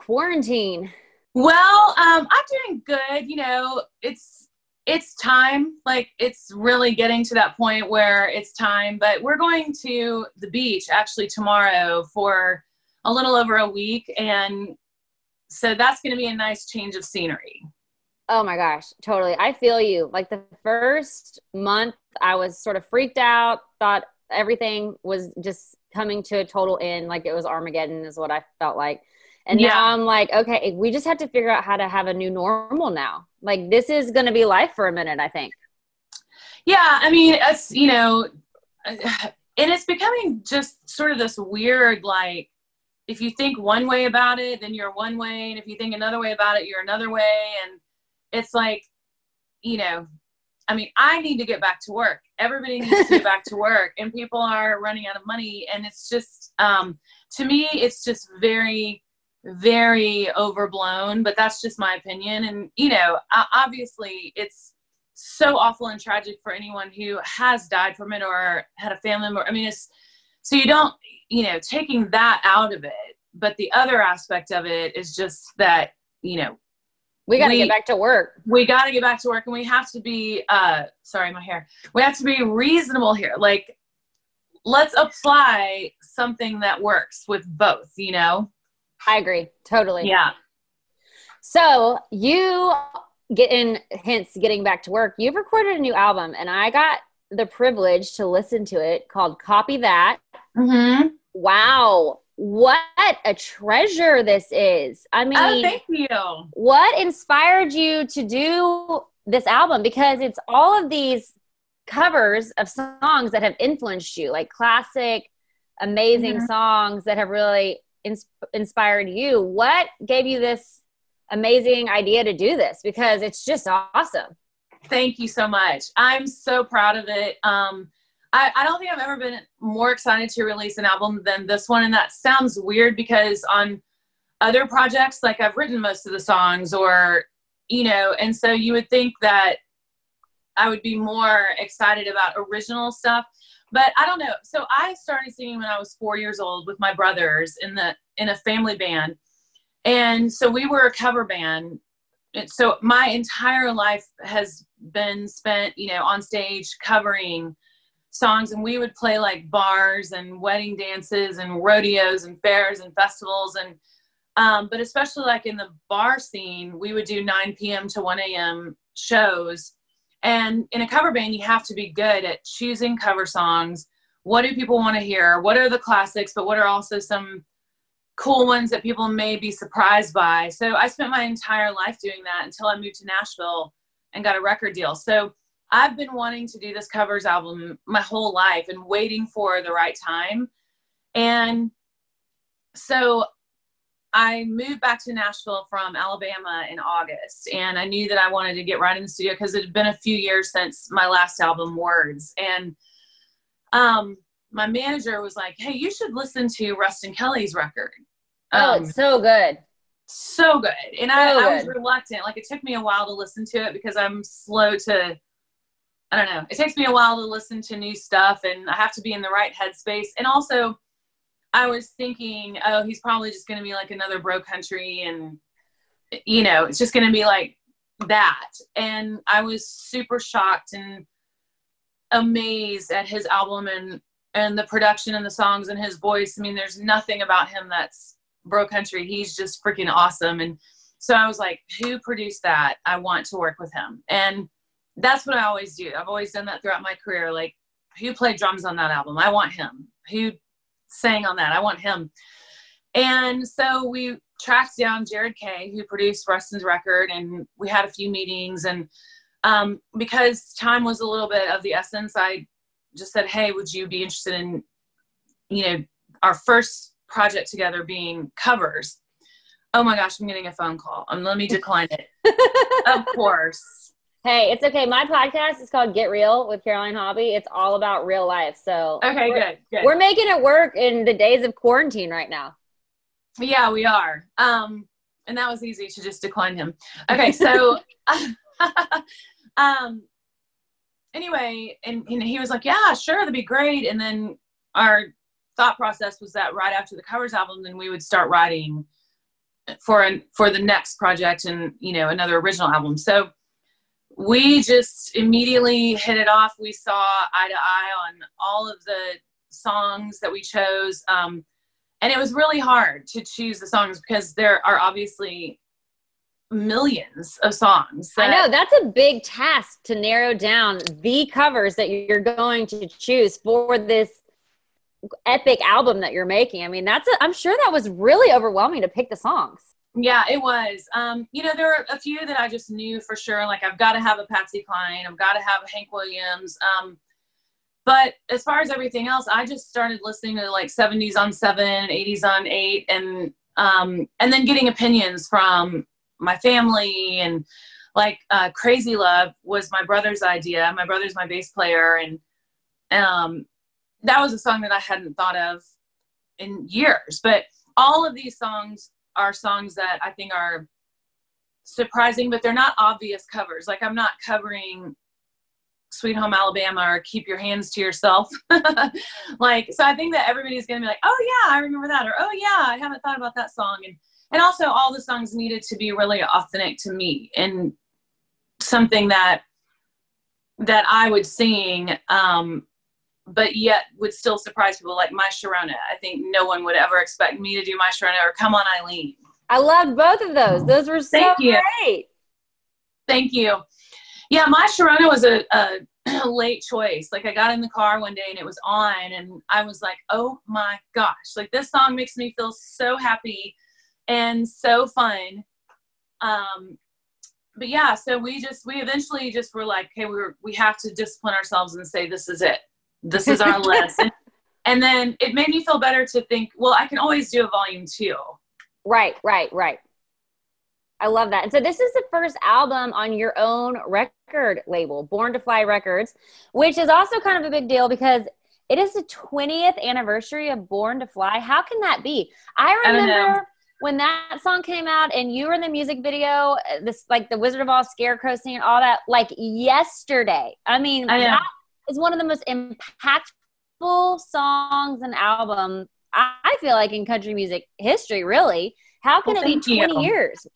Quarantine? Well, um, I'm doing good. You know, it's it's time. Like it's really getting to that point where it's time. But we're going to the beach actually tomorrow for a little over a week, and so that's going to be a nice change of scenery. Oh my gosh, totally. I feel you. Like the first month, I was sort of freaked out, thought everything was just coming to a total end, like it was Armageddon, is what I felt like. And Yeah. now I'm like, okay, we just have to figure out how to have a new normal now. Like this is going to be life for a minute, I think. Yeah, I mean, it's you know, and it's becoming just sort of this weird like. If you think one way about it, then you're one way, and if you think another way about it, you're another way, and it's like, you know, I mean, I need to get back to work. Everybody needs to get back to work, and people are running out of money, and it's just, um, to me, it's just very, very overblown. But that's just my opinion, and you know, obviously, it's so awful and tragic for anyone who has died from it or had a family member. I mean, it's so you don't, you know, taking that out of it. But the other aspect of it is just that, you know, We got to get back to work. we got to get back to work and we have to be, uh, sorry, my hair. We have to be reasonable here. Like, let's apply something that works with both, you know? I agree. Totally. Yeah. So you get in hence getting back to work. You've recorded a new album, and I got the privilege to listen to it called "Copy That." Mm-hmm. Wow, what a treasure this is! I mean, Oh, thank you. what inspired you to do this album? Because it's all of these covers of songs that have influenced you, like classic, amazing Mhm. songs that have really ins- inspired you. What gave you this amazing idea to do this? Because it's just awesome. Thank you so much. I'm so proud of it. Um, I, I don't think I've ever been more excited to release an album than this one. And that sounds weird because on other projects, like I've written most of the songs or, you know, and so you would think that I would be more excited about original stuff. But I don't know. So I started singing when I was four years old with my brothers in the in a family band. And so we were a cover band and so my entire life has been spent you know on stage covering songs and we would play like bars and wedding dances and rodeos and fairs and festivals and um, but especially like in the bar scene we would do 9 p.m to 1 a.m shows And in a cover band, you have to be good at choosing cover songs. What do people want to hear? What are the classics, but what are also some cool ones that people may be surprised by? So I spent my entire life doing that until I moved to Nashville and got a record deal. So I've been wanting to do this covers album my whole life and waiting for the right time. And so I moved back to Nashville from Alabama in August, and I knew that I wanted to get right in the studio because it had been a few years since my last album, Words. And um, my manager was like, "Hey, you should listen to Ruston Kelly's record." Oh, Um, it's so good. so good, and I, So I was reluctant. Like it took me a while to listen to it because I'm slow to. I don't know. It takes me a while to listen to new stuff, and I have to be in the right headspace. And also, I was thinking, oh, he's probably just going to be like another bro country, and you know, it's just going to be like that. And I was super shocked and amazed at his album and and the production and the songs and his voice. I mean, there's nothing about him that's bro country. He's just freaking awesome. And so I was like, who produced that? I want to work with him. And that's what I always do. I've always done that throughout my career. Like, who played drums on that album? I want him. Who sang on that? I want him. And so we tracked down Jarrad K, who produced Ruston's record, and we had a few meetings. And um, because time was a little bit of the essence, I just said, "Hey, would you be interested in, you know, our first project together being covers?" Oh my gosh, I'm getting a phone call. Um, let me decline it. of course. Hey, it's okay. My podcast is called Get Real with Caroline Hobby. It's all about real life. So Okay, we're, good, good. We're making it work in the days of quarantine right now. Yeah, we are. Um, and that was easy to just decline him. Okay, so um anyway, and, and he was like, Yeah, sure, that'd be great. And then our thought process was that right after the covers album, then we would start writing for an for the next project and you know another original album. So we just immediately hit it off. We saw eye to eye on all of the songs that we chose. Um, and it was really hard to choose the songs because there are obviously millions of songs. I know that's a big task to narrow down the covers that you're going to choose for this epic album that you're making. I mean, that's a, I'm sure that was really overwhelming to pick the songs. Yeah, it was. Um, you know, there were a few that I just knew for sure. Like, I've got to have a Patsy Cline. I've got to have Hank Williams. Um, but as far as everything else, I just started listening to like 70s on seven, 80s on eight, and um, and then getting opinions from my family and like uh, Crazy Love was my brother's idea. My brother's my bass player, and um, that was a song that I hadn't thought of in years. But all of these songs are songs that I think are surprising, but they're not obvious covers. Like I'm not covering Sweet Home Alabama or Keep Your Hands to Yourself. like, so I think that everybody's gonna be like, oh yeah, I remember that, or oh yeah, I haven't thought about that song. And and also all the songs needed to be really authentic to me and something that that I would sing um but yet would still surprise people like my Sharona. I think no one would ever expect me to do my Sharona or Come On Eileen. I loved both of those. Those were so Thank you. great. Thank you. Yeah, my Sharona was a, a late choice. Like I got in the car one day and it was on and I was like, oh my gosh, like this song makes me feel so happy and so fun. Um, but yeah, so we just, we eventually just were like, hey, we were, we have to discipline ourselves and say, this is it. This is our list. And, then it made me feel better to think, well, I can always do a volume two. Right, right, right. I love that. And so this is the first album on your own record label, Born to Fly Records, which is also kind of a big deal because it is the 20th anniversary of Born to Fly. How can that be? I I remember when that song came out and you were in the music video, uh, this like the Wizard of Oz scarecrow scene, all that, like yesterday. I mean, I that is one of the most impactful songs and album I feel like in country music history, really. How can Well, it be thank you. 20 years?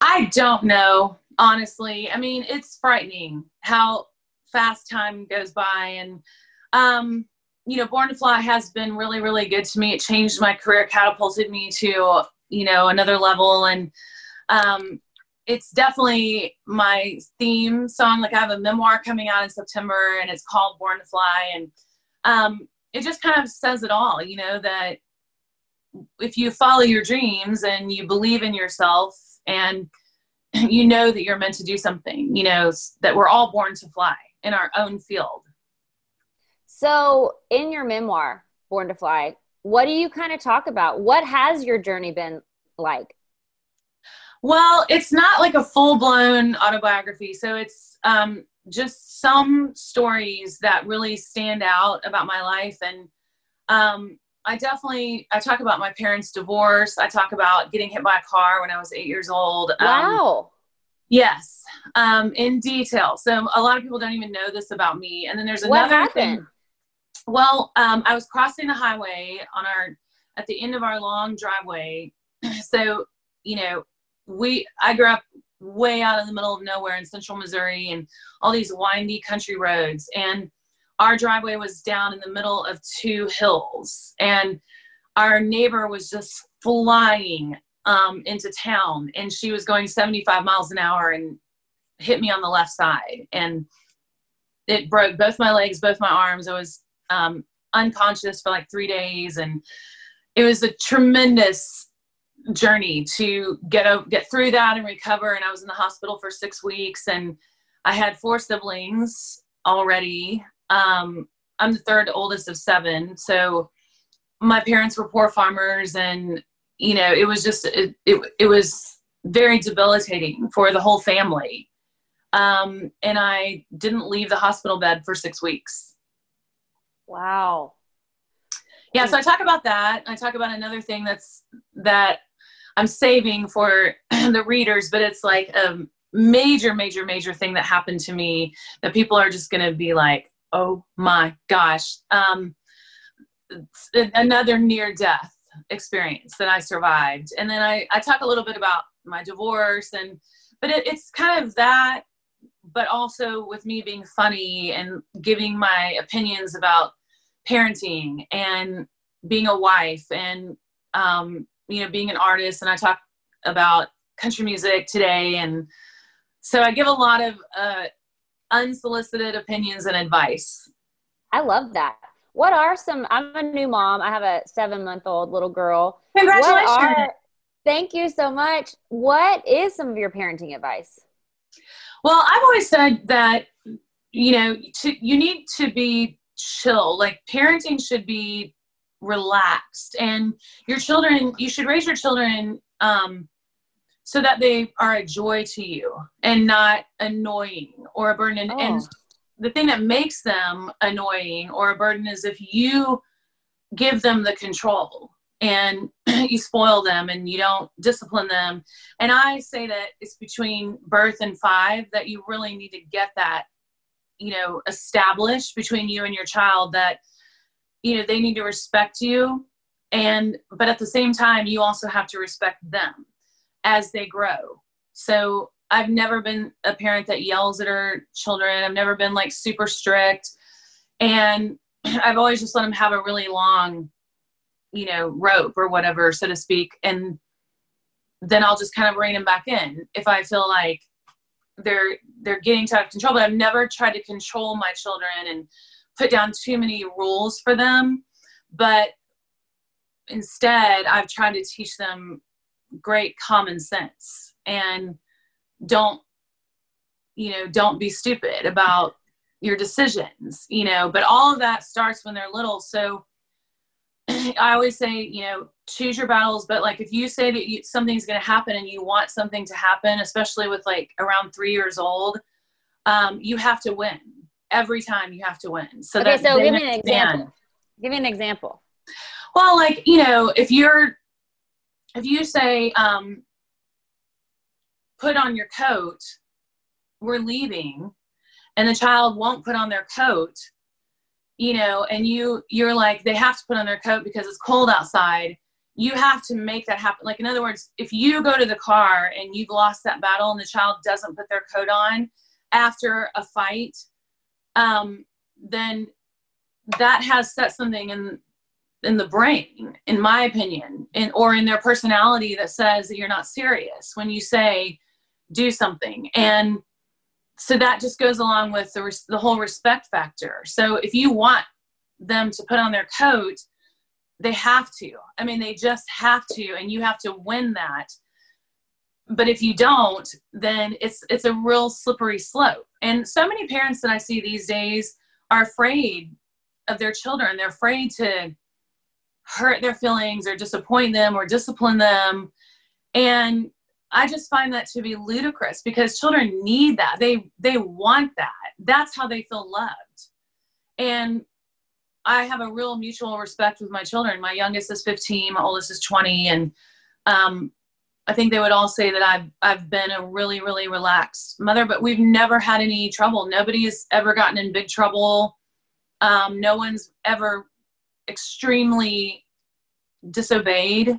I don't know, honestly. I mean, it's frightening how fast time goes by. And, um, you know, Born to Fly has been really, really good to me. It changed my career, catapulted me to, you know, another level. And, um, it's definitely my theme song. Like I have a memoir coming out in September and it's called Born to Fly. And um, it just kind of says it all, you know, that if you follow your dreams and you believe in yourself and you know that you're meant to do something, you know, that we're all born to fly in our own field. So, in your memoir, Born to Fly, what do you kind of talk about? What has your journey been like? Well, it's not like a full blown autobiography. So, it's um, just some stories that really stand out about my life. And um, I definitely, I talk about my parents' divorce. I talk about getting hit by a car when I was eight years old. Um, wow. Um, yes, um, in detail. So a lot of people don't even know this about me. And then there's another thing. Well, um, I was crossing the highway on our at the end of our long driveway. so, you know, we I grew up way out in the middle of nowhere in central Missouri and all these windy country roads. And our driveway was down in the middle of two hills. And our neighbor was just flying um, into town and she was going 75 miles an hour and hit me on the left side. And it broke both my legs, both my arms. I was um, unconscious for like three days. And it was a tremendous journey to get a, get through that and recover. And I was in the hospital for six weeks, and I had four siblings already. Um, I'm the third oldest of seven, so my parents were poor farmers, and you know it was just it it, it was very debilitating for the whole family. Um, and I didn't leave the hospital bed for six weeks. Wow. Yeah, so I talk about that. I talk about another thing that's that I'm saving for the readers, but it's like a major, major, major thing that happened to me that people are just going to be like, oh my gosh. Um, another near death experience that I survived. And then I, I talk a little bit about my divorce and, but it, it's kind of that, but also with me being funny and giving my opinions about parenting and being a wife and um, you know being an artist and i talk about country music today and so i give a lot of uh, unsolicited opinions and advice. I love that. What are some i'm a new mom i have a seven month old little girl. Congratulations. Are, thank you so much. What is some of your parenting advice? Well i've always said that you know to, you need to be chill. Like parenting should be relaxed. And your children you should raise your children um, so that they are a joy to you and not annoying or a burden. And, oh. and the thing that makes them annoying or a burden is if you give them the control and you spoil them and you don't discipline them. And i say that it's between birth and five that you really need to get that you know established between you and your child that you know they need to respect you. And but at the same time you also have to respect them as they grow. So i've never been a parent that yells at her children. I've never been like super strict. And i've always just let them have a really long you know rope or whatever so to speak. And then i'll just kind of rein them back in if i feel like they're they're getting out of control. But i've never tried to control my children and put down too many rules for them, but instead I've tried to teach them great common sense and don't you know don't be stupid about your decisions you know but all of that starts when they're little. So i always say you know choose your battles but like if you say that you, something's going to happen and you want something to happen especially with like around three years old um, you have to win every time you have to win. So okay, so give me an example. Give me an example. Well, like you know, if you're if you say um, put on your coat, we're leaving, and the child won't put on their coat, you know, and you you're like they have to put on their coat because it's cold outside. You have to make that happen. Like in other words, if you go to the car and you've lost that battle and the child doesn't put their coat on after a fight, um, then that has set something in in the brain, in my opinion, in, or in their personality that says that you're not serious. When you say, do something. And so that just goes along with the, res- the whole respect factor. So if you want them to put on their coat they have to. I mean they just have to and you have to win that but if you don't then it's it's a real slippery slope. And so many parents that i see these days are afraid of their children. They're afraid to hurt their feelings or disappoint them or discipline them. And i just find that to be ludicrous because children need that. They they want that. That's how they feel loved. And i have a real mutual respect with my children. My youngest is 15 my oldest is 20 and um, I think they would all say that I've I've been a really really relaxed mother, but we've never had any trouble. Nobody's ever gotten in big trouble. Um, no one's ever extremely disobeyed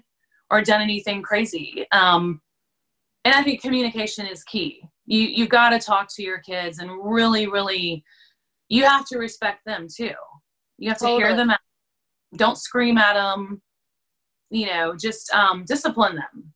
or done anything crazy. Um, and I think communication is key. You you got to talk to your kids and really really you have to respect them too. You have to totally. hear them out. Don't scream at them. You know, just um, discipline them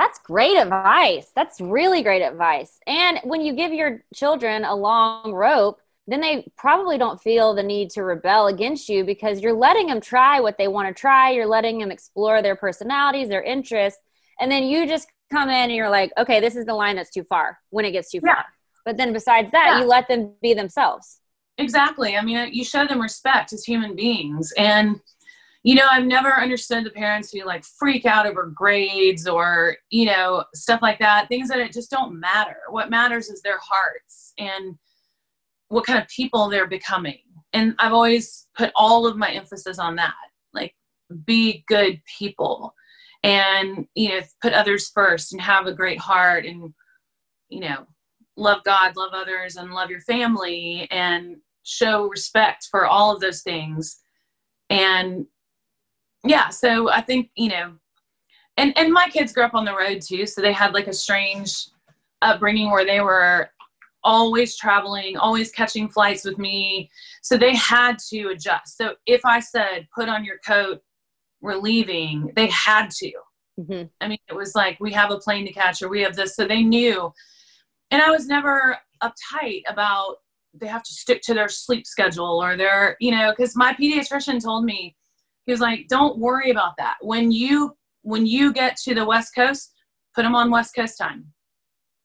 that's great advice. That's really great advice. And when you give your children a long rope, then they probably don't feel the need to rebel against you because you're letting them try what they want to try. You're letting them explore their personalities, their interests. And then you just come in and you're like, okay, this is the line that's too far when it gets too far. But then besides that, yeah. you let them be themselves. Exactly. I mean, you show them respect as human beings. And you know, I've never understood the parents who like freak out over grades or, you know, stuff like that, things that it just don't matter. What matters is their hearts and what kind of people they're becoming. And I've always put all of my emphasis on that. Like, be good people and, you know, put others first and have a great heart and, you know, love God, love others, and love your family and show respect for all of those things. And yeah, so I think, you know, and, and my kids grew up on the road too. So they had like a strange upbringing where they were always traveling, always catching flights with me. So they had to adjust. So if I said, put on your coat, we're leaving, they had to. Mm-hmm. I mean, it was like, we have a plane to catch or we have this. So they knew. And I was never uptight about they have to stick to their sleep schedule or their, you know, because my pediatrician told me he was like don't worry about that. When you when you get to the west coast put them on west coast time.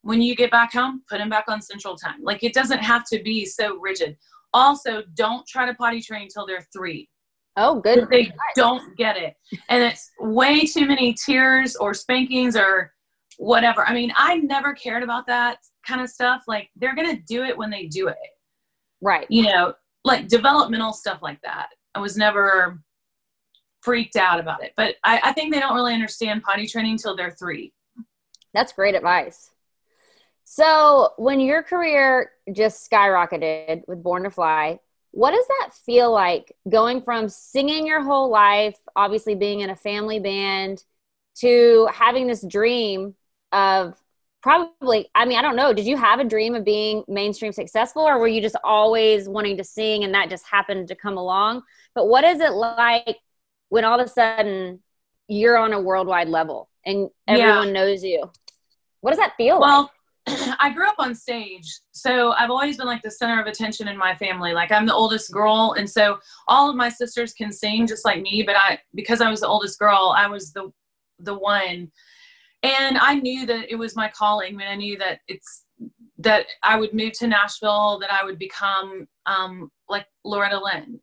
When you get back home put them back on central time. Like it doesn't have to be so rigid. Also don't try to potty train until they're three. Oh good they don't get it. And it's way too many tears or spankings or whatever. I mean i never cared about that kind of stuff. Like they're gonna do it when they do it. Right. You know like developmental stuff like that. I was never freaked out about it. But I, I think they don't really understand potty training until they're three. That's great advice. So, when your career just skyrocketed with Born to Fly, what does that feel like going from singing your whole life, obviously being in a family band, to having this dream of probably, I mean, I don't know, did you have a dream of being mainstream successful or were you just always wanting to sing and that just happened to come along? But what is it like when all of a sudden you're on a worldwide level and everyone yeah. knows you. What does that feel like? well, like? I grew up on stage, so I've always been like the center of attention in my family. Like I'm the oldest girl, and so all of my sisters can sing just like me. But I, because I was the oldest girl, I was the the one, and I knew that it was my calling. Mean, I knew that it's that I would move to Nashville, that I would become um, like Loretta Lynn,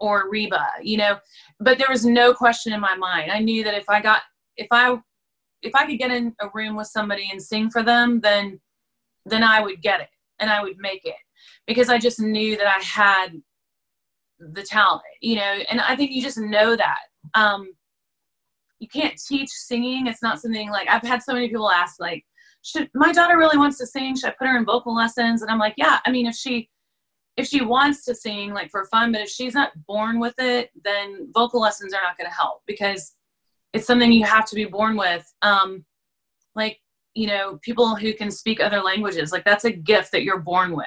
or Reba, you know, but there was no question in my mind. I knew that if I got, if I, if I could get in a room with somebody and sing for them, then, then I would get it and I would make it because I just knew that I had the talent, you know, and I think you just know that. Um, you can't teach singing. It's not something like I've had so many people ask, like, should my daughter really wants to sing? Should I put her in vocal lessons? And I'm like, yeah. I mean, if she if she wants to sing like for fun but if she's not born with it then vocal lessons are not going to help because it's something you have to be born with um like you know people who can speak other languages like that's a gift that you're born with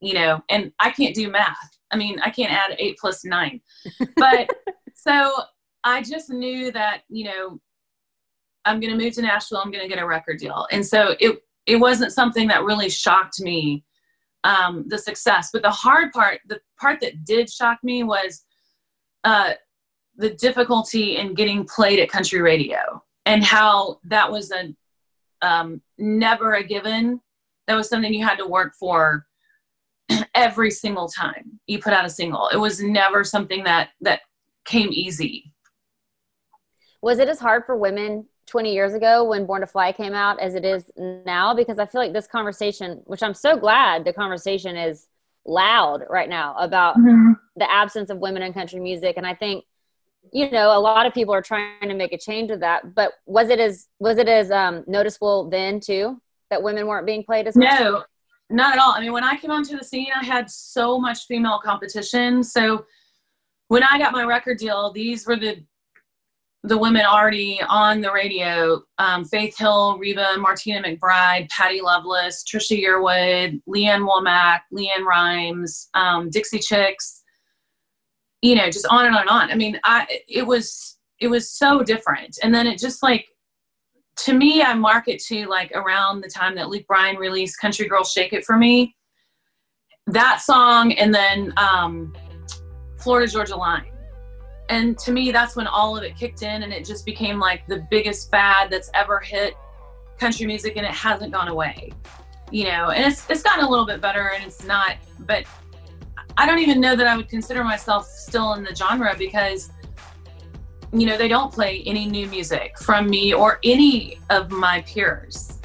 you know and i can't do math i mean i can't add eight plus nine but so i just knew that you know I'm going to move to Nashville. I'm going to get a record deal. And so it, it wasn't something that really shocked me, um, the success. But the hard part, the part that did shock me was uh, the difficulty in getting played at country radio and how that was a um, never a given. That was something you had to work for every single time you put out a single. It was never something that that came easy. Was it as hard for women 20 years ago when Born to Fly came out as it is now? Because I feel like this conversation, which I'm so glad the conversation is loud right now about mm-hmm. the absence of women in country music. And I think, you know, a lot of people are trying to make a change with that. But was it as was it as um, noticeable then too that women weren't being played as much? No, not at all. I mean, when I came onto the scene, I had so much female competition. So when I got my record deal, these were the the women already on the radio um, Faith Hill, Reba, Martina McBride, Patty Loveless, Trisha Yearwood, Lee Ann Womack, LeAnn Rimes, um, Dixie Chicks, you know, just on and on and on. I mean, I, it was, it was so different. And then it just like, to me, I mark it to like around the time that Luke Bryan released Country Girl Shake It For Me. That song and then um, Florida Georgia Line and to me that's when all of it kicked in and it just became like the biggest fad that's ever hit country music and it hasn't gone away. You know and it's it's gotten a little bit better and it's not but i don't even know that i would consider myself still in the genre because you know they don't play any new music from me or any of my peers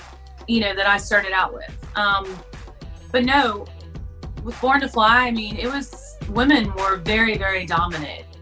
you know that i started out with. Um but no with born to fly i mean it was women were very very dominant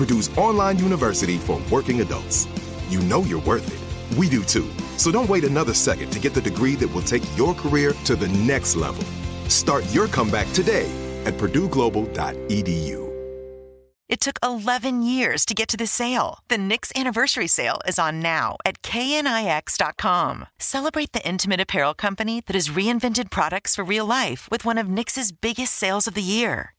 Purdue's online university for working adults. You know you're worth it. We do too. So don't wait another second to get the degree that will take your career to the next level. Start your comeback today at PurdueGlobal.edu. It took 11 years to get to this sale. The Knix anniversary sale is on now at knix.com. Celebrate the intimate apparel company that has reinvented products for real life with one of Knix's biggest sales of the year.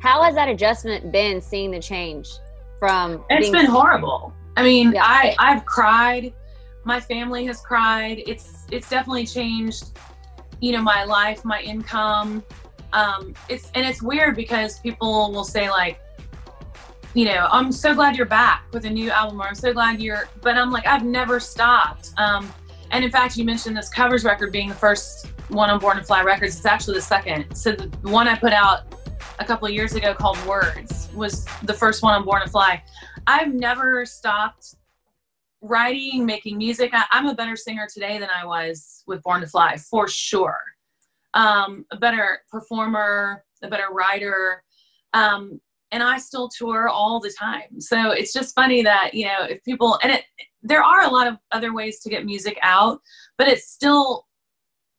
How has that adjustment been seeing the change from It's being- been horrible. I mean, yeah. I I've cried. My family has cried. It's it's definitely changed, you know, my life, my income. Um it's and it's weird because people will say like you know, I'm so glad you're back with a new album, or I'm so glad you're, but I'm like, I've never stopped. Um, and in fact, you mentioned this covers record being the first one on Born to Fly Records. It's actually the second. So the one I put out a couple of years ago called Words was the first one on Born to Fly. I've never stopped writing, making music. I, am a better singer today than I was with Born to Fly, for sure. Um, a better performer, a better writer. Um, and I still tour all the time. So it's just funny that, you know, if people, and it, there are a lot of other ways to get music out, but it's still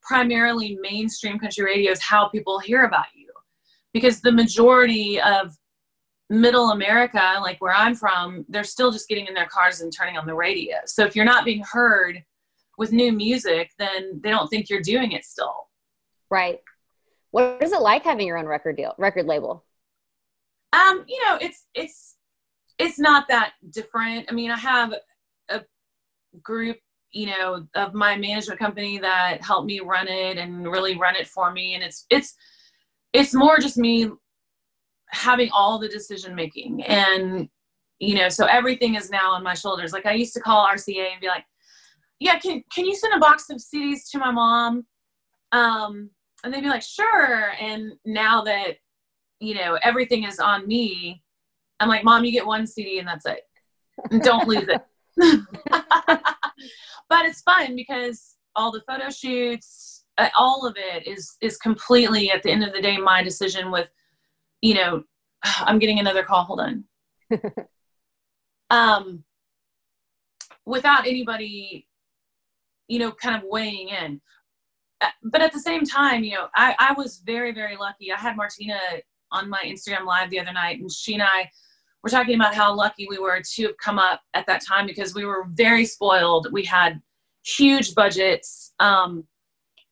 primarily mainstream country radio is how people hear about you. Because the majority of middle America, like where I'm from, they're still just getting in their cars and turning on the radio. So if you're not being heard with new music, then they don't think you're doing it still. Right. What is it like having your own record deal, record label? Um, you know, it's it's it's not that different. I mean, I have a group, you know, of my management company that helped me run it and really run it for me, and it's it's it's more just me having all the decision making. And you know so everything is now on my shoulders. Like i used to call rca and be like yeah can can you send a box of cds to my mom? Um and they'd be like sure. And now that you know everything is on me i'm like mom you get one cd and that's it. Don't lose it. But it's fun because all the photo shoots all of it is is completely at the end of the day my decision with you know i'm getting another call. Hold on. Um without anybody you know kind of weighing in. Uh, but at the same time you know i i was very very lucky. I had martina on my Instagram live the other night, and she and I were talking about how lucky we were to have come up at that time because we were very spoiled. We had huge budgets, um,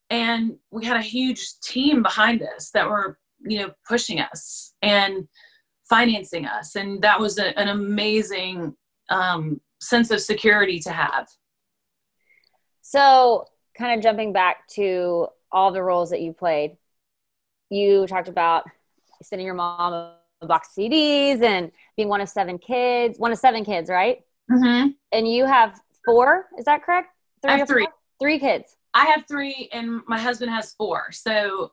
and we had a huge team behind us that were, you know, pushing us and financing us, and that was a, an amazing um, sense of security to have. So, kind of jumping back to all the roles that you played, you talked about sending your mom a box of CDs and being one of seven kids, one of seven kids, right? Mm-hmm. And you have four, is that correct? Three three. Three kids. I have three, and my husband has four. So,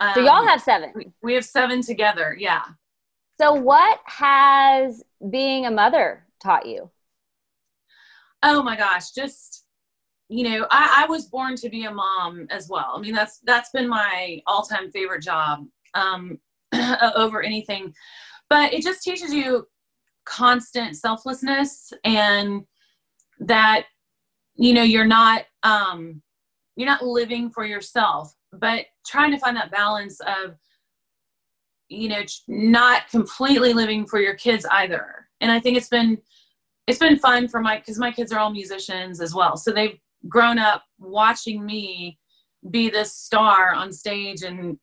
um, so y'all have seven. We have seven together. Yeah. So, what has being a mother taught you? Oh my gosh, just you know, I, I was born to be a mom as well. I mean, that's that's been my all-time favorite job. Um, over anything. But it just teaches you constant selflessness and that you know you're not um you're not living for yourself but trying to find that balance of you know not completely living for your kids either. And i think it's been it's been fun for my because my kids are all musicians as well. So they've grown up watching me be this star on stage and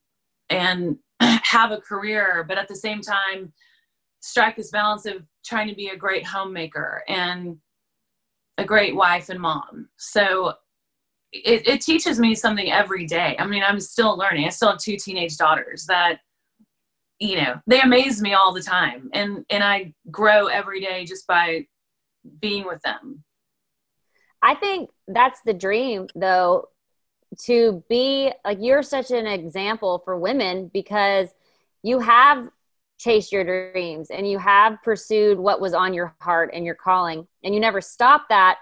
and have a career, but at the same time, strike this balance of trying to be a great homemaker. And a great wife and mom. So it, it teaches me something every day. I mean, I'm still learning. I still have two teenage daughters that, you know, they amaze me all the time. And, and I grow every day just by being with them. I think that's the dream, though, to be like you're such an example for women because you have chased your dreams and you have pursued what was on your heart and your calling and you never stop that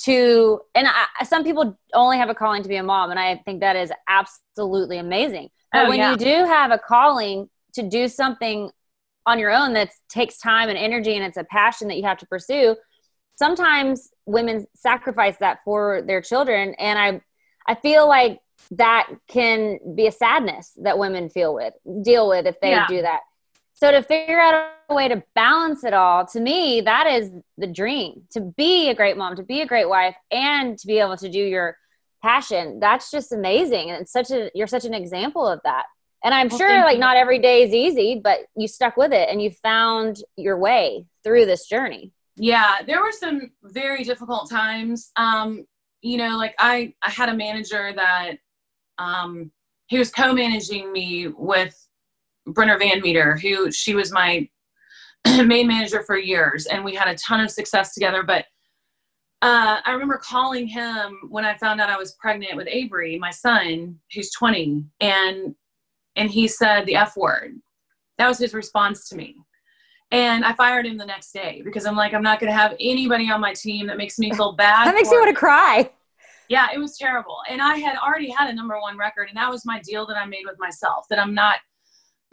to and I, some people only have a calling to be a mom and i think that is absolutely amazing but oh, when yeah. you do have a calling to do something on your own that takes time and energy and it's a passion that you have to pursue sometimes women sacrifice that for their children and i I feel like that can be a sadness that women feel with, deal with if they yeah. do that. So to figure out a way to balance it all, to me, that is the dream. To be a great mom, to be a great wife, and to be able to do your passion. That's just amazing. And it's such a you're such an example of that. And I'm well, sure like you. not every day is easy, but you stuck with it and you found your way through this journey. Yeah, there were some very difficult times. Um, you know, like I, I had a manager that um, he was co-managing me with Brenner Van Meter, who she was my main manager for years, and we had a ton of success together. But uh, I remember calling him when I found out I was pregnant with Avery, my son, who's 20, and and he said the F word, That was his response to me. And I fired him the next day because I'm like, I'm not going to have anybody on my team that makes me feel bad. that makes me want to cry. Yeah, it was terrible. And I had already had a number one record, and that was my deal that I made with myself that I'm not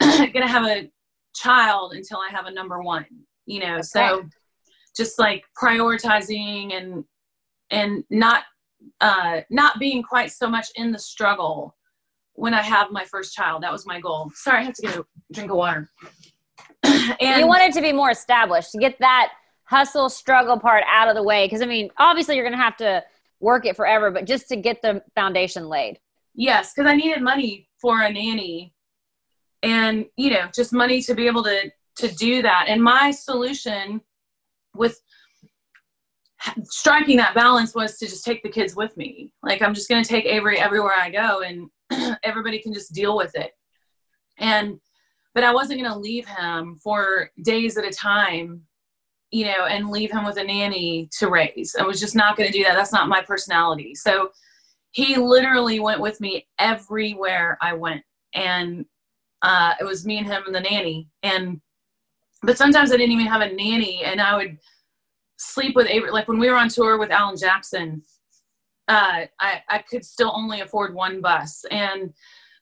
to have a child until I have a number one, you know. So just like prioritizing and and not uh not being quite so much in the struggle when I have my first child. That was my goal. Sorry, I have to get a drink of water. and you wanted to be more established to get that hustle struggle part out of the way because i mean obviously you're going to have to work it forever but just to get the foundation laid yes because i needed money for a nanny and you know just money to be able to to do that and my solution with striking that balance was to just take the kids with me like i'm just going to take avery everywhere i go and everybody can just deal with it and but I wasn't going to leave him for days at a time, you know, and leave him with a nanny to raise. I was just not going to do that. That's not my personality. So he literally went with me everywhere I went. And uh, it was me and him and the nanny. And, but sometimes I didn't even have a nanny and I would sleep with Avery. Like when we were on tour with Alan Jackson, uh, I, I could still only afford one bus. And,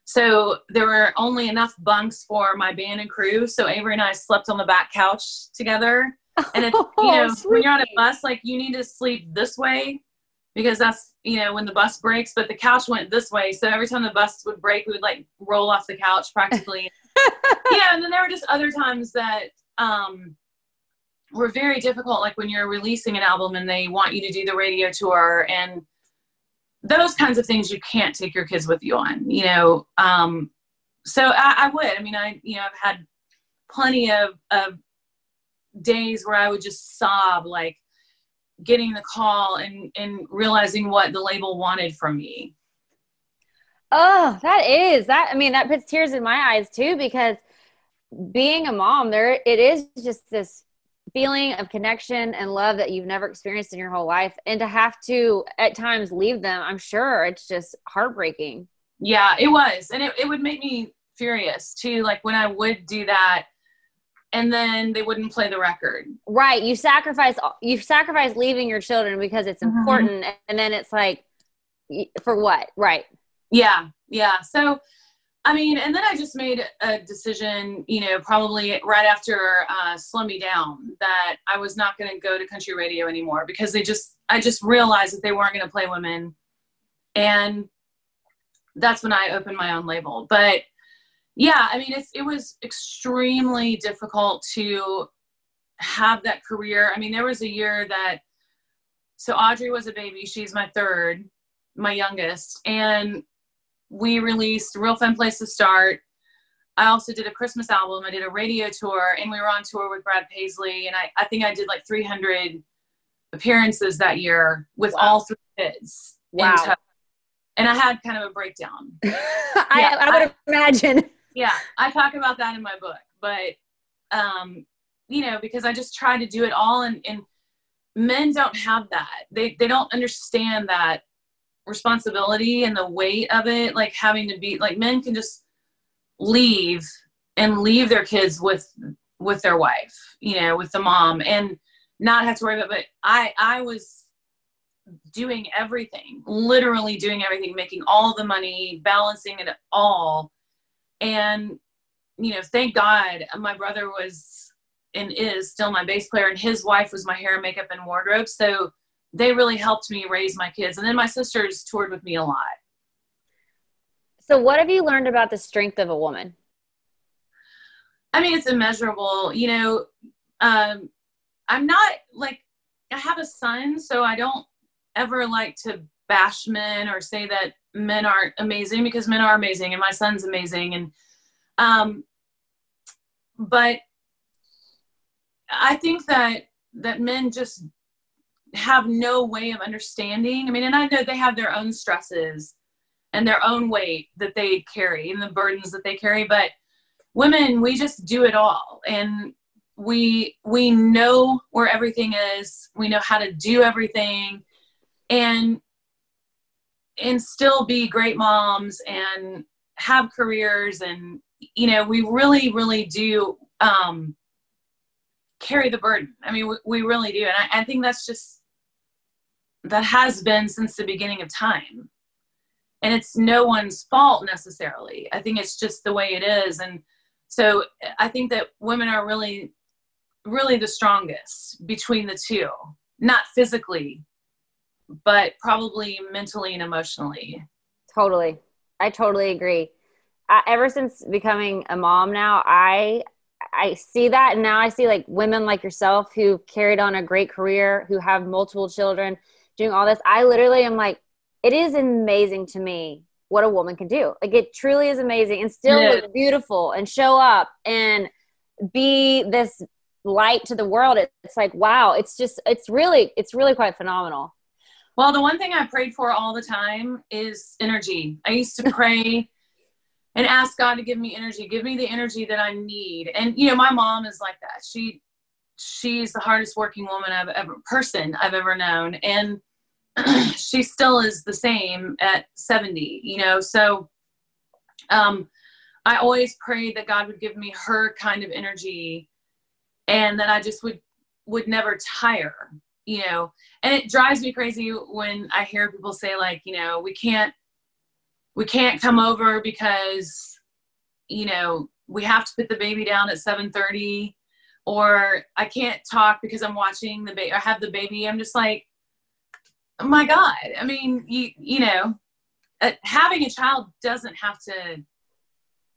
so there were only enough bunks for my band and crew. So Avery and I slept on the back couch together. And it's, you know, oh, when you're on a bus, like you need to sleep this way because that's, you know, when the bus breaks, but the couch went this way. So every time the bus would break, we would like roll off the couch practically. yeah. And then there were just other times that, um, were very difficult, like when you're releasing an album and they want you to do the radio tour and those kinds of things you can't take your kids with you on, you know. Um, so I, I, would. I mean, I you know I've had plenty of of days where I would just sob, like getting the call and and realizing what the label wanted from me. Oh, that is that. I mean, that puts tears in my eyes too because being a mom, there it is just this feeling of connection and love that you've never experienced in your whole life and to have to at times leave them i'm sure it's just heartbreaking yeah it was and it, it would make me furious too like when i would do that and then they wouldn't play the record right you sacrifice you sacrifice leaving your children because it's mm-hmm. important and then it's like for what right yeah yeah so I mean, and then I just made a decision, you know, probably right after uh, Slow Me Down, that I was not going to go to country radio anymore because they just, I just realized that they weren't going to play women. And that's when I opened my own label. But yeah, I mean, it's, it was extremely difficult to have that career. I mean, there was a year that, so Audrey was a baby, she's my third, my youngest. And we released Real Fine Place to Start. I also did a Christmas album. I did a radio tour, and we were on tour with Brad Paisley. And I, I think I did like 300 appearances that year with wow. all three kids. Wow. And I had kind of a breakdown. I, I, would I, imagine. Yeah, I talk about that in my book. But, um, you know, because I just try to do it all. And, and men don't have that. They, they don't understand that responsibility and the weight of it like having to be like men can just leave and leave their kids with with their wife you know with the mom and not have to worry about It. but i i was doing everything literally doing everything making all the money balancing it all and you know thank god my brother was and is still my bass player and his wife was my hair makeup and wardrobe so they really helped me raise my kids. And then my sisters toured with me a lot. So, what have you learned about the strength of a woman? I mean, it's immeasurable. You know, um, I'm not like, I have a son, so I don't ever like to bash men or say that men aren't amazing because men are amazing and my son's amazing. And, um, but I think that, that men just have no way of understanding. I mean, and I know they have their own stresses and their own weight that they carry and the burdens that they carry, but women, we just do it all. And we we know where everything is. We know how to do everything and and still be great moms and have careers and you know, we really, really do um, carry the burden. I mean, we, we really do. And I, I think that's just, that has been since the beginning of time. And it's no one's fault necessarily. I think it's just the way it is. And so I think that women are really, really the strongest between the two, not physically, but probably mentally and emotionally. Totally. I totally agree. I, ever since becoming a mom now, I I see that and now I see like women like yourself who carried on a great career, who have multiple children, doing all this. I literally am like, it is amazing to me what a woman can do. Like it truly is amazing and still yeah. look beautiful and show up and be this light to the world. It's like, wow, it's just, it's really, it's really quite phenomenal. Well, the one thing I prayed for all the time is energy. I used to pray and ask God to give me energy, give me the energy that I need. And you know, my mom is like that. She she's the hardest working woman I've ever person I've ever known. And she still is the same at 70, you know. So um I always prayed that God would give me her kind of energy and that I just would would never tire, you know. And it drives me crazy when I hear people say like, you know, we can't we can't come over because you know we have to put the baby down at 7:30 or I can't talk because I'm watching the baby I have the baby I'm just like oh my god I mean you you know uh, having a child doesn't have to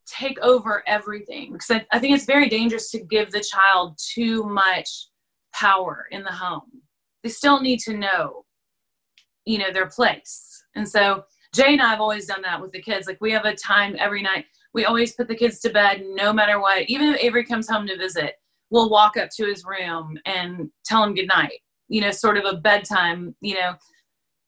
take over everything because I, I think it's very dangerous to give the child too much power in the home they still need to know you know their place and so Jay and I have always done that with the kids. Like we have a time every night. We always put the kids to bed no matter what. Even if Avery comes home to visit, we'll walk up to his room and tell him good night. You know, sort of a bedtime, you know.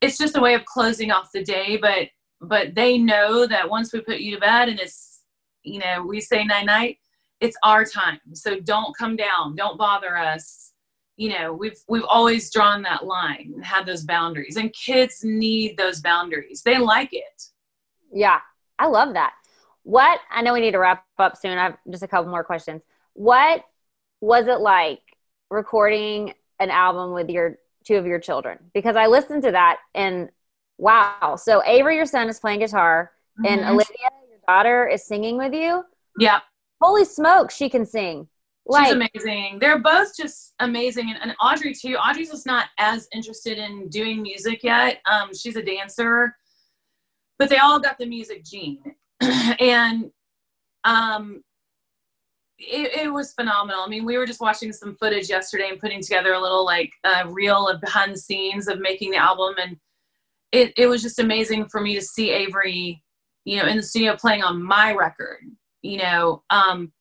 It's just a way of closing off the day, but but they know that once we put you to bed and it's you know, we say night night, it's our time. So don't come down, don't bother us you know we've we've always drawn that line and had those boundaries and kids need those boundaries. They like it. Yeah i love that. What i know we need to wrap up soon i have just a couple more questions. What was it like recording an album with your two of your children? Because i listened to that and wow. So avery your son is playing guitar mm-hmm. and olivia your daughter is singing with you? Yeah holy smoke she can sing like, She's amazing. They're both just amazing. And, and, Audrey, too. Audrey's just not as interested in doing music yet. Um, she's a dancer, but they all got the music gene. and um, it, it, was phenomenal. I mean, we were just watching some footage yesterday and putting together a little like uh, reel of behind the scenes of making the album. And it, it was just amazing for me to see Avery, you know, in the studio playing on my record, you know. Um,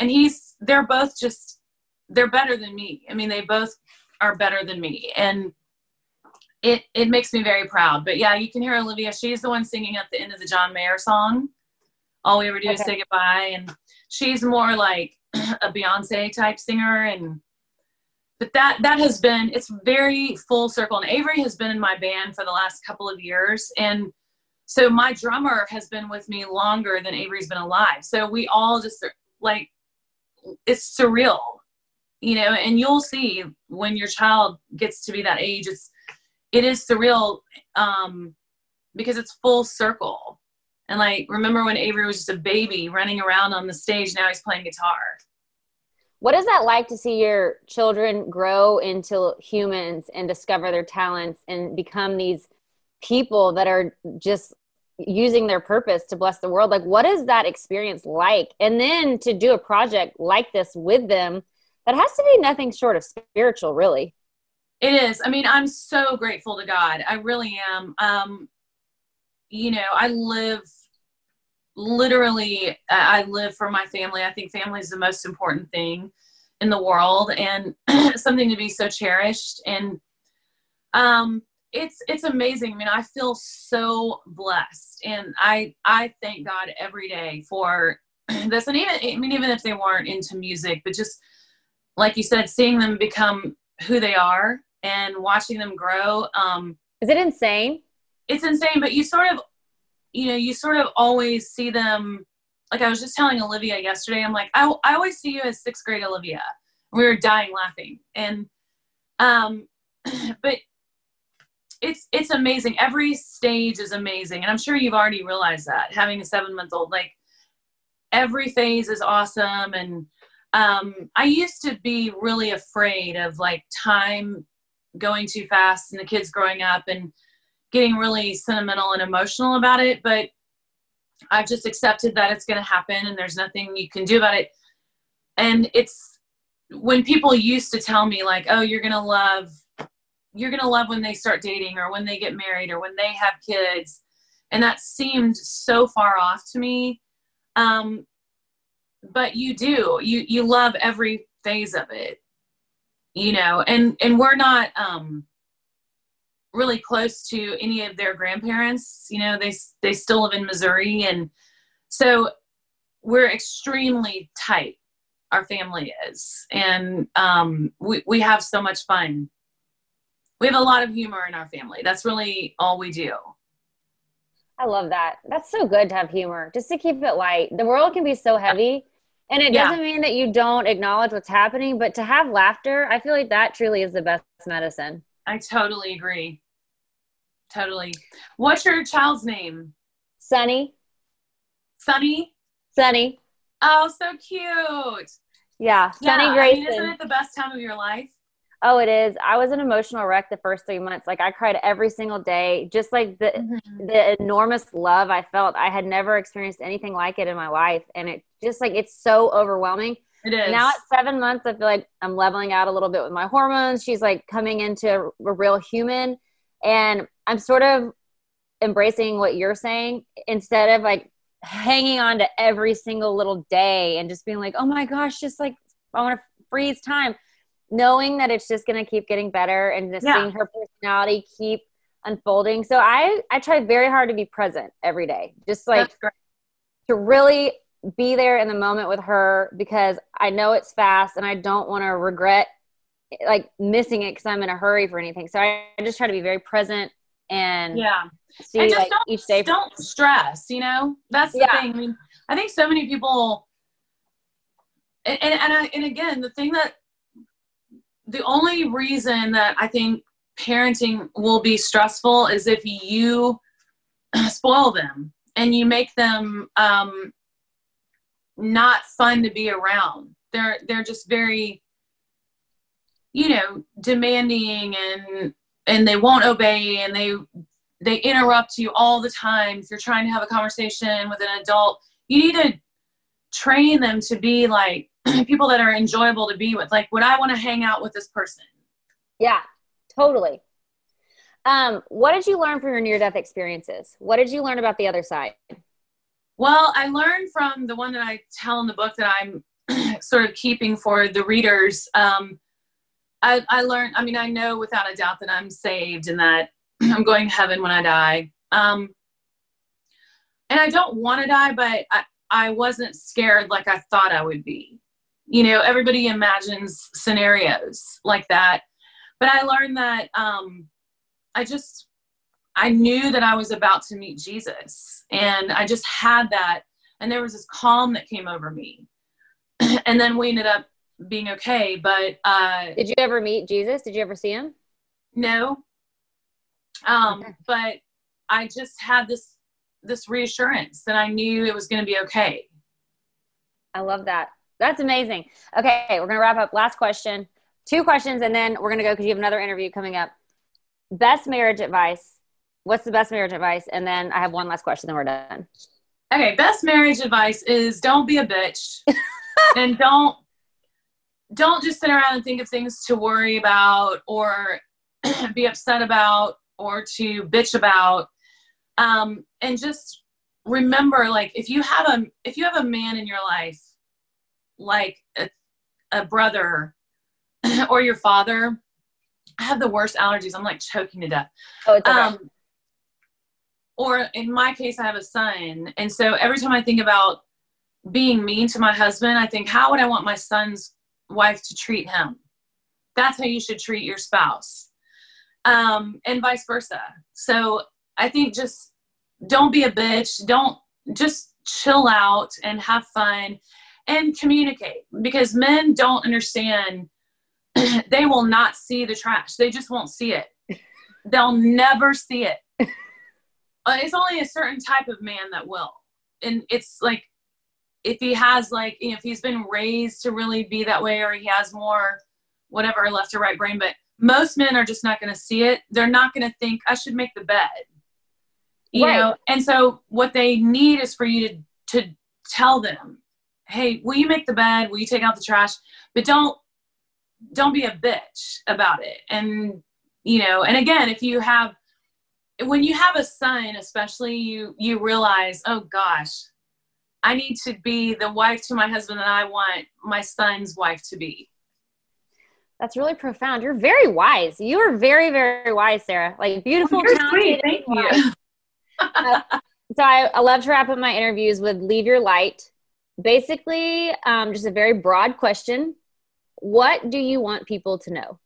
and he's they're both just they're better than me. I mean they both are better than me. And it it makes me very proud. But yeah you can hear olivia. She's the one singing at the end of the john mayer song. All we ever do okay. is say goodbye. And she's more like a beyonce type singer. And but that that has been it's very full circle. And avery has been in my band for the last couple of years. And so my drummer has been with me longer than avery's been alive. So we all just like it's surreal you know and you'll see when your child gets to be that age it's it is surreal um because it's full circle. And like remember when avery was just a baby running around on the stage now he's playing guitar. What is that like to see your children grow into humans and discover their talents and become these people that are just using their purpose to bless the world. Like what is that experience like? And then to do a project like this with them that has to be nothing short of spiritual really. It is. I mean i'm so grateful to god. I really am. Um you know i live literally i live for my family. I think family is the most important thing in the world and something to be so cherished. And um it's it's amazing. I mean, I feel so blessed, and I I thank God every day for this. And even I mean, even if they weren't into music, but just like you said, seeing them become who they are and watching them grow. Um, Is it insane? It's insane, but you sort of, you know, you sort of always see them like I was just telling Olivia yesterday, I'm like, I, I always see you as sixth grade Olivia. We were dying laughing. And, um, but it's, it's amazing. Every stage is amazing. And I'm sure you've already realized that having a seven month old, like every phase is awesome. And, um, I used to be really afraid of like time going too fast and the kids growing up and getting really sentimental and emotional about it. But I've just accepted that it's going to happen and there's nothing you can do about it. And it's when people used to tell me like, "Oh, you're going to love you're going to love when they start dating or when they get married or when they have kids." And that seemed so far off to me. Um but you do. You you love every phase of it. You know, and and we're not um really close to any of their grandparents. You know, they they still live in Missouri, and so we're extremely tight. Our family is, and um, we we have so much fun. We have a lot of humor in our family. That's really all we do. I love that. That's so good to have humor, just to keep it light. The world can be so heavy, and it Yeah. doesn't mean that you don't acknowledge what's happening, but to have laughter, I feel like that truly is the best medicine. I totally agree. Totally. What's your child's name? Sunny, Sunny. Sunny, Oh, so cute. yeah, Sunny yeah, I Grayson. mean, isn't it the best time of your life? Oh, it is. I was an emotional wreck the first three months. Like I cried every single day. Just like the Mm-hmm. the enormous love I felt. I had never experienced anything like it in my life, and it just like it's so overwhelming. It is. Now at seven months, I feel like I'm leveling out a little bit with my hormones. She's like coming into a, a real human, and I'm sort of embracing what you're saying instead of like hanging on to every single little day and just being like, oh my gosh, just like I want to freeze time. Knowing that it's just going to keep getting better and just Yeah. seeing her personality keep unfolding. So I I try very hard to be present every day, just like to really be there in the moment with her because I know it's fast and I don't want to regret like missing it because I'm in a hurry for anything. So I, I just try to be very present and Yeah. see and just like don't, each day. don't stress you know that's the Yeah. thing i mean i think so many people and and, and, I, and again the thing that the only reason that i think parenting will be stressful is if you spoil them and you make them um, not fun to be around. They're they're just very you know demanding and and they won't obey and they they interrupt you all the time. If you're trying to have a conversation with an adult you need to train them to be like people that are enjoyable to be with like would i want to hang out with this person Yeah, totally. Um, what did you learn from your near death experiences? What did you learn about the other side? well i learned from the one that i tell in the book that i'm sort of keeping for the readers um, I, I learned i mean i know without a doubt that i'm saved and that i'm going to heaven when i die um, and i don't want to die but I, I wasn't scared like i thought i would be you know everybody imagines scenarios like that but i learned that um, i just i knew that i was about to meet jesus and i just had that and there was this calm that came over me and then we ended up being okay but uh Did you ever meet Jesus? Did you ever see him? no um Okay. but i just had this this reassurance that i knew it was going to be okay I love that. That's amazing. Okay, we're gonna wrap up. Last question. Two questions, and then we're gonna go because you have another interview coming up. Best marriage advice. What's the best marriage advice? And then I have one last question, then we're done. okay best marriage advice is don't be a bitch and don't don't just sit around and think of things to worry about or be upset about or to bitch about um, and just remember like if you have a if you have a man in your life like a, a brother or your father i have the worst allergies i'm like choking to death Oh, it's okay. um, or in my case, I have a son. And so every time I think about being mean to my husband, I think, how would I want my son's wife to treat him? That's how you should treat your spouse. Um, and vice versa. So I think just don't be a bitch. Don't just chill out and have fun and communicate because men don't understand they will not see the trash. They just won't see it. They'll never see it. It's only a certain type of man that will. And it's like if he has like you know, if he's been raised to really be that way or he has more whatever left or right brain but most men are just not going to see it. They're not going to think i should make the bed. You Right. know? And so what they need is for you to to tell them hey will you make the bed will you take out the trash but don't don't be a bitch about it and you know and again if you have when you have a son especially you you realize oh gosh i need to be the wife to my husband that i want my son's wife to be That's really profound. You're very wise. You are very, very wise, Sara. Like beautiful, oh, You're talented, sweet. Thank you. wise. Uh, so I, I love to wrap up my interviews with leave your light. Basically, um, just a very broad question. What do you want people to know?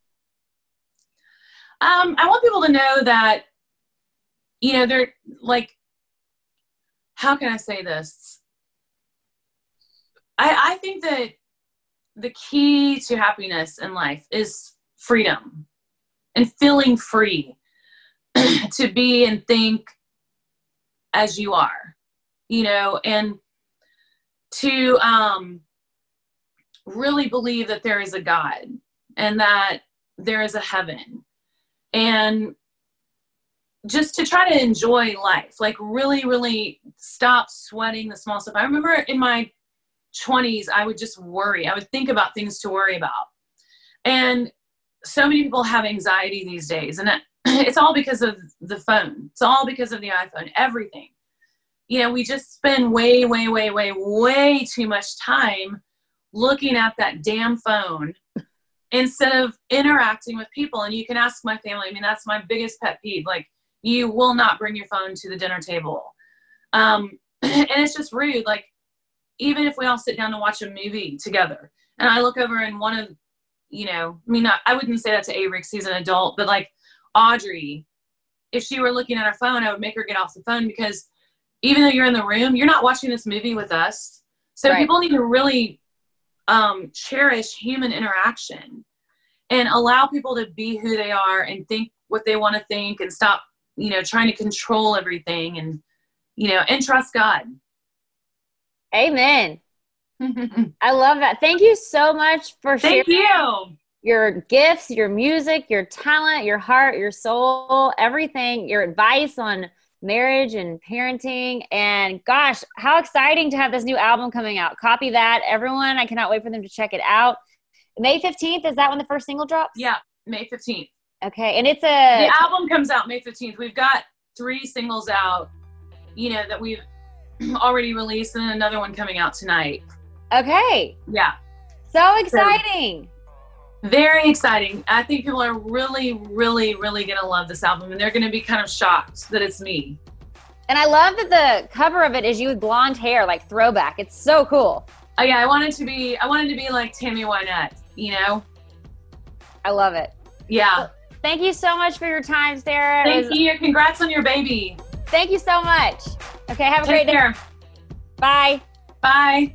Um, I want people to know that, you know, they're like, how can I say this? I, I think that the key to happiness in life is freedom and feeling free to be and think as you are, you know, and to um, really believe that there is a God and that there is a heaven. And just to try to enjoy life like really really stop sweating the small stuff. I remember in my 20s i would just worry. I would think about things to worry about. And so many people have anxiety these days and it's all because of the phone. It's all because of the iphone everything you know we just spend way way way way way too much time looking at that damn phone instead of interacting with people. And you can ask my family. I mean, that's my biggest pet peeve. Like, you will not bring your phone to the dinner table. Um, and it's just rude. Like, even if we all sit down to watch a movie together, and I look over and one of, you know, I mean, not, I wouldn't say that to Avery 'cause he's an adult, but like Audrey, if she were looking at her phone, I would make her get off the phone because even though you're in the room, you're not watching this movie with us. So Right. people need to really um, cherish human interaction and allow people to be who they are and think what they want to think and stop, you know, trying to control everything and, you know, and trust God. Amen. I love that. Thank you so much for Thank sharing you. your gifts, your music, your talent, your heart, your soul, everything, your advice on marriage and parenting. And gosh, how exciting to have this new album coming out. Copy that, everyone. I cannot wait for them to check it out. May 15th, is that when the first single drops? Yeah, May 15th. Okay. And it's a The album comes out May 15th. We've got three singles out, you know, that we've already released and another one coming out tonight. okay. Yeah. So exciting. Very exciting. I think people are really, really, really going to love this album and they're going to be kind of shocked that it's me. And I love that the cover of it is you with blonde hair, like throwback. It's so cool. Oh, yeah, I wanted to be, I wanted to be like Tammy Wynette, you know? I love it. Yeah. Thank you so much for your time, Sara. Thank was- you. Congrats on your baby. Thank you so much. Okay, have a Take great day. Bye. Bye.